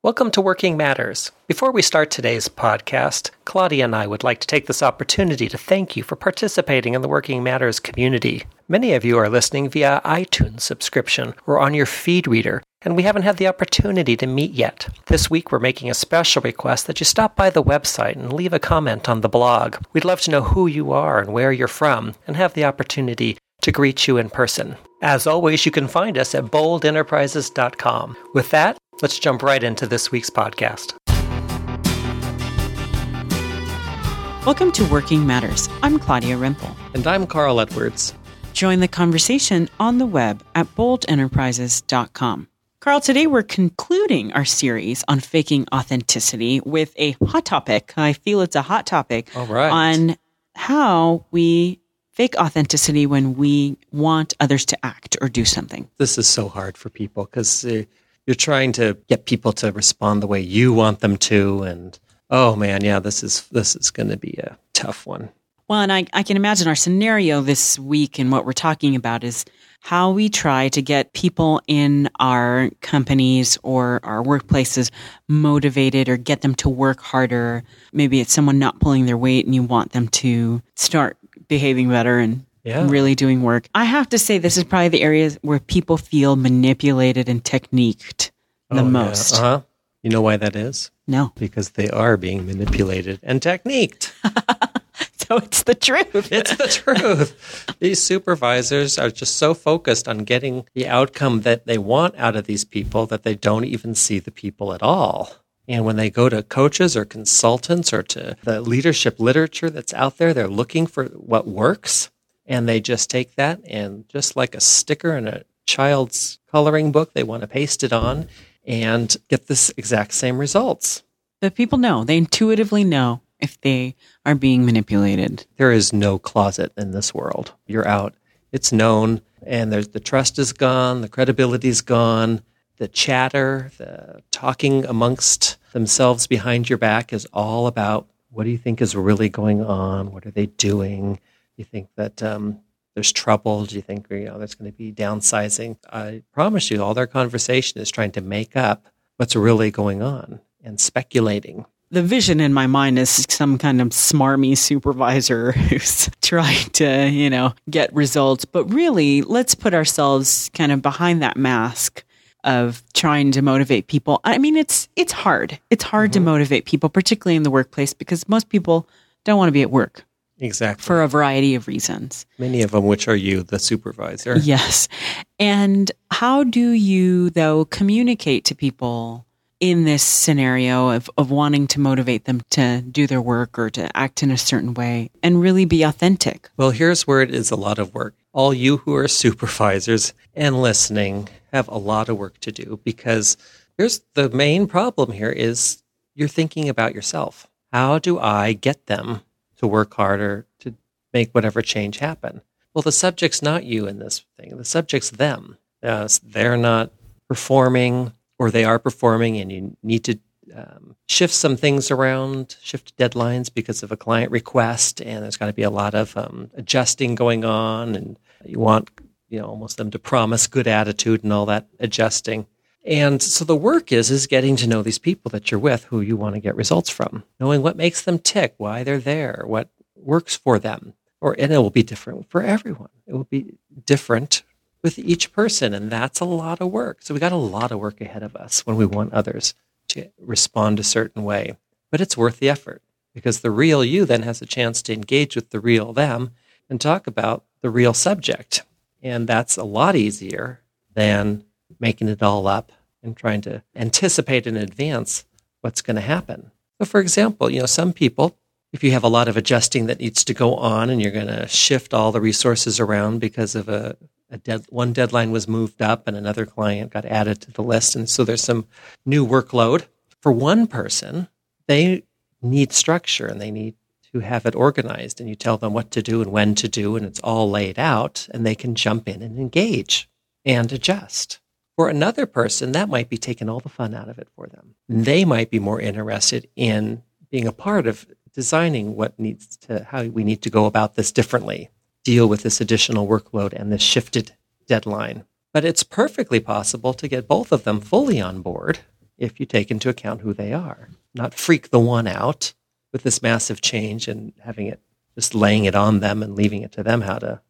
Welcome to Working Matters. Before we start today's podcast, Claudia and I would like to take this opportunity to thank you for participating in the Working Matters community. Many of you are listening via iTunes subscription or on your feed reader, and we haven't had the opportunity to meet yet. This week, we're making a special request that you stop by the website and leave a comment on the blog. We'd love to know who you are and where you're from, and have the opportunity to greet you in person. As always, you can find us at boldenterprises.com. With that, let's jump right into this week's podcast. Welcome to Working Matters. I'm Claudia Rimple. And I'm Carl Edwards. Join the conversation on the web at boldenterprises.com. Carl, today we're concluding our series on faking authenticity with a hot topic. I feel it's a hot topic All right. on how we fake authenticity when we want others to act or do something. This is so hard for people because uh, you're trying to get people to respond the way you want them to, and oh man, yeah, this is this is going to be a tough one. Well, and I, I can imagine our scenario this week and what we're talking about is how we try to get people in our companies or our workplaces motivated or get them to work harder. Maybe it's someone not pulling their weight and you want them to start behaving better and Yeah. really doing work. I have to say, this is probably the areas where people feel manipulated and techniqued the most. Uh huh. You know why that is? No. Because they are being manipulated and techniqued. So it's the truth. It's the truth. These supervisors are just so focused on getting the outcome that they want out of these people that they don't even see the people at all. And when they go to coaches or consultants or to the leadership literature that's out there, they're looking for what works. And they just take that and just like a sticker in a child's coloring book, they want to paste it on and get this exact same results. The people know, they intuitively know if they are being manipulated. there is no closet in this world. You're out. It's known, and there's the trust is gone, the credibility's gone, the chatter, the talking amongst themselves behind your back is all about what do you think is really going on? What are they doing? You think that um, there's trouble? Do you think you know there's going to be downsizing? I promise you, all their conversation is trying to make up what's really going on and speculating. the vision in my mind is some kind of smarmy supervisor who's trying to, you know, get results. But really, let's put ourselves kind of behind that mask of trying to motivate people. I mean, it's it's hard. It's hard to motivate people, particularly in the workplace, because most people don't want to be at work Exactly. for a variety of reasons. Many of them, which are you, the supervisor. Yes. And how do you, though, communicate to people in this scenario of, of wanting to motivate them to do their work or to act in a certain way and really be authentic? Well, here's where it is a lot of work. All you who are supervisors and listening have a lot of work to do because here's the main problem here is you're thinking about yourself. How do I get them to work harder to make whatever change happen? Well, the subject's not you in this thing. The subject's them. Uh, they're not performing or they are performing and you need to um, shift some things around, shift deadlines because of a client request, and there's got to be a lot of um, adjusting going on, and you want you know almost them to promise good attitude and all that adjusting. And so the work is is getting to know these people that you're with, who you want to get results from, knowing what makes them tick, why they're there, what works for them, or and it will be different for everyone. It will be different with each person, and that's a lot of work. So we got a lot of work ahead of us when we want others to respond a certain way. But it's worth the effort because the real you then has a chance to engage with the real them and talk about the real subject. And that's a lot easier than making it all up and trying to anticipate in advance what's going to happen. So, for example, you know, some people, if you have a lot of adjusting that needs to go on and you're going to shift all the resources around because of a, a dead, one deadline was moved up and another client got added to the list. And so there's some new workload. For one person, they need structure and they need to have it organized. And you tell them what to do and when to do, and it's all laid out, and they can jump in and engage and adjust. For another person, that might be taking all the fun out of it for them. They might be more interested in being a part of designing what needs to, how we need to go about this differently, deal with this additional workload and this shifted deadline. But it's perfectly possible to get both of them fully on board if you take into account who they are, not freak the one out with this massive change and having it just laying it on them and leaving it to them how to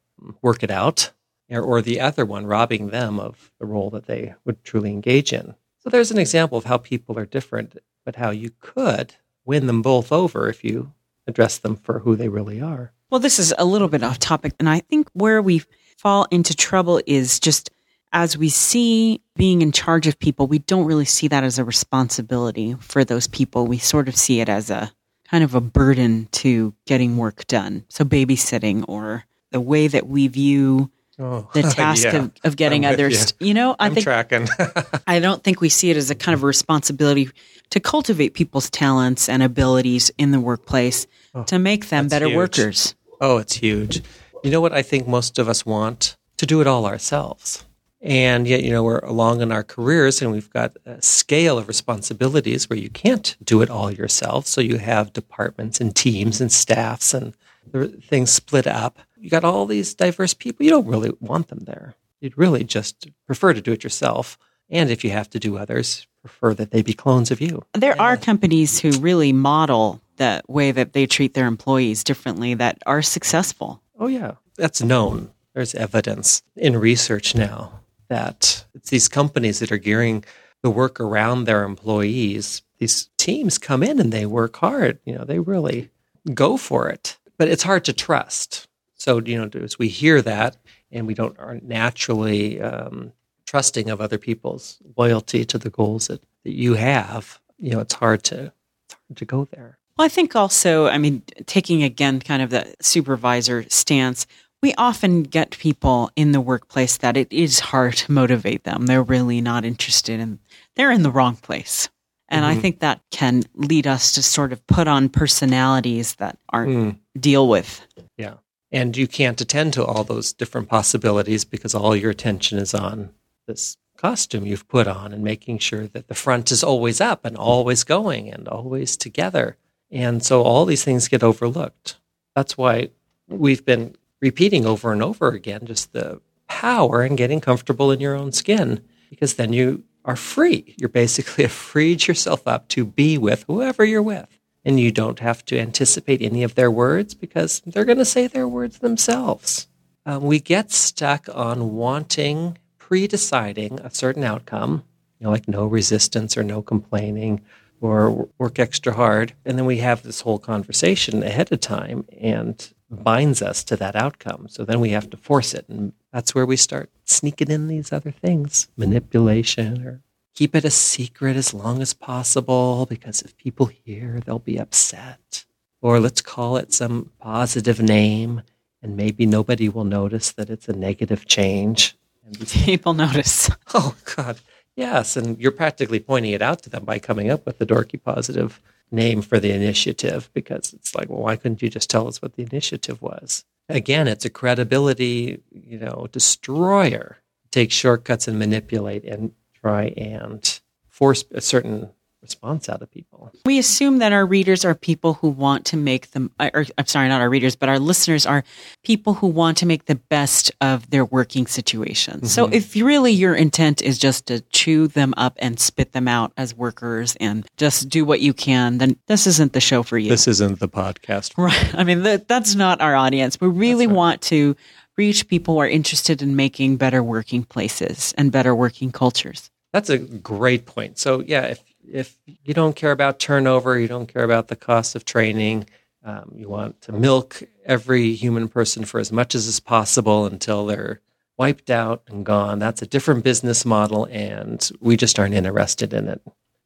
work it out, or, or the other one robbing them of the role that they would truly engage in. So there's an example of how people are different, but how you could win them both over if you address them for who they really are. Well, this is a little bit off topic. And I think where we fall into trouble is just as we see being in charge of people, we don't really see that as a responsibility for those people. We sort of see it as a kind of a burden to getting work done. So babysitting or the way that we view Oh, the task yeah. of, of getting I'm others, you. you know, I I'm think tracking. I don't think we see it as a kind of a responsibility to cultivate people's talents and abilities in the workplace oh, to make them better huge. workers. Oh, it's huge. You know what I think most of us want? To do it all ourselves. And yet, you know, we're along in our careers and we've got a scale of responsibilities where you can't do it all yourself. So you have departments and teams and staffs and the things split up. You got all these diverse people. You don't really want them there. You'd really just prefer to do it yourself. And if you have to do others, prefer that they be clones of you. There are companies who really model the way that they treat their employees differently that are successful. Oh, yeah. That's known. There's evidence in research now that it's these companies that are gearing the work around their employees. These teams come in and they work hard. You know, they really go for it. But it's hard to trust. So, you know, as we hear that and we don't aren't naturally um, trusting of other people's loyalty to the goals that, that you have, you know, it's hard to it's hard to go there. Well, I think also, I mean, taking again kind of the supervisor stance, we often get people in the workplace that it is hard to motivate them. They're really not interested and they're in the wrong place. And I think that can lead us to sort of put on personalities that aren't Mm. deal with. Yeah. And you can't attend to all those different possibilities because all your attention is on this costume you've put on and making sure that the front is always up and always going and always together. And so all these things get overlooked. That's why we've been repeating over and over again just the power in getting comfortable in your own skin because then you are free. You're basically freed yourself up to be with whoever you're with. And you don't have to anticipate any of their words because they're going to say their words themselves. Um, we get stuck on wanting, pre deciding a certain outcome, you know, like no resistance or no complaining or work extra hard. And then we have this whole conversation ahead of time and binds us to that outcome. So then we have to force it. And that's where we start sneaking in these other things manipulation or keep it a secret as long as possible because if people hear, they'll be upset. Or let's call it some positive name and maybe nobody will notice that it's a negative change. And People notice. Oh God, yes, and you're practically pointing it out to them by coming up with the dorky positive name for the initiative because it's like, well, why couldn't you just tell us what the initiative was? Again, it's a credibility, you know, destroyer. Take shortcuts and manipulate and try and force a certain response out of people. We assume that our readers are people who want to make them, or I'm sorry, not our readers, but our listeners are people who want to make the best of their working situations. So mm-hmm. if really your intent is just to chew them up and spit them out as workers and just do what you can, then this isn't the show for you. This isn't the podcast. Right. I mean, that, that's not our audience. We really right. want to reach people who are interested in making better working places and better working cultures. That's a great point. So yeah, if if you don't care about turnover, you don't care about the cost of training, um, you want to milk every human person for as much as is possible until they're wiped out and gone. That's a different business model, and we just aren't interested in it.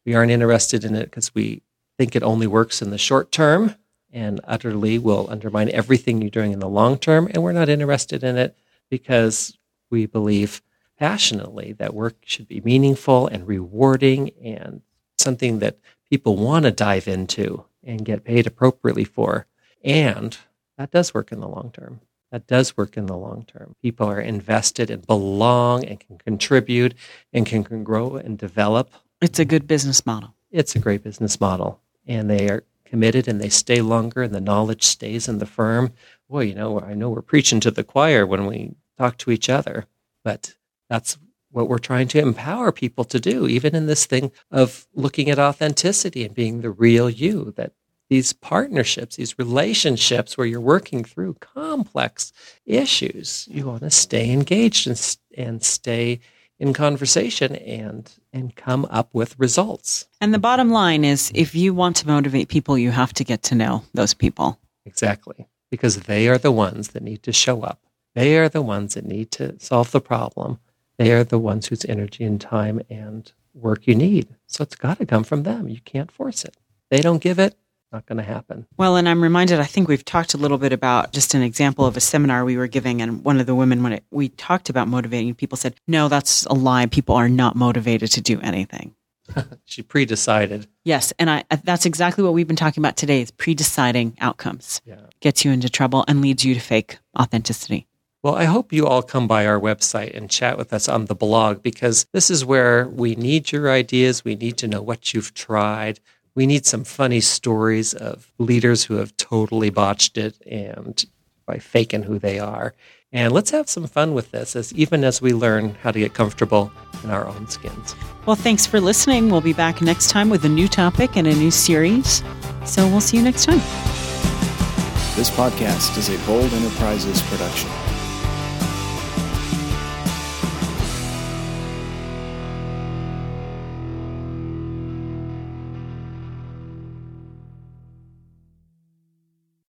We aren't interested in it because we think it only works in the short term and utterly will undermine everything you're doing in the long term. And we're not interested in it because we believe passionately that work should be meaningful and rewarding and something that people want to dive into and get paid appropriately for. And that does work in the long term. That does work in the long term. People are invested and belong and can contribute and can, can grow and develop. It's a good business model. It's a great business model. And they are committed and they stay longer and the knowledge stays in the firm. Boy, you know, I know we're preaching to the choir when we talk to each other, but that's what we're trying to empower people to do, even in this thing of looking at authenticity and being the real you, that these partnerships, these relationships where you're working through complex issues, you want to stay engaged and, and stay in conversation and and come up with results. And the bottom line is if you want to motivate people, you have to get to know those people. Exactly. Because they are the ones that need to show up. They are the ones that need to solve the problem. They are the ones whose energy and time and work you need. So it's got to come from them. You can't force it. They don't give it, not going to happen. Well, and I'm reminded, I think we've talked a little bit about just an example of a seminar we were giving, and one of the women, when it, we talked about motivating, people said, no, that's a lie. People are not motivated to do anything. she pre-decided. Yes, and I that's exactly what we've been talking about today is pre-deciding outcomes. Yeah. Gets you into trouble and leads you to fake authenticity. Well, I hope you all come by our website and chat with us on the blog because this is where we need your ideas. We need to know what you've tried. We need some funny stories of leaders who have totally botched it and by faking who they are. And let's have some fun with this as even as we learn how to get comfortable in our own skins. Well, thanks for listening. We'll be back next time with a new topic and a new series. So we'll see you next time. This podcast is a Bold Enterprises production.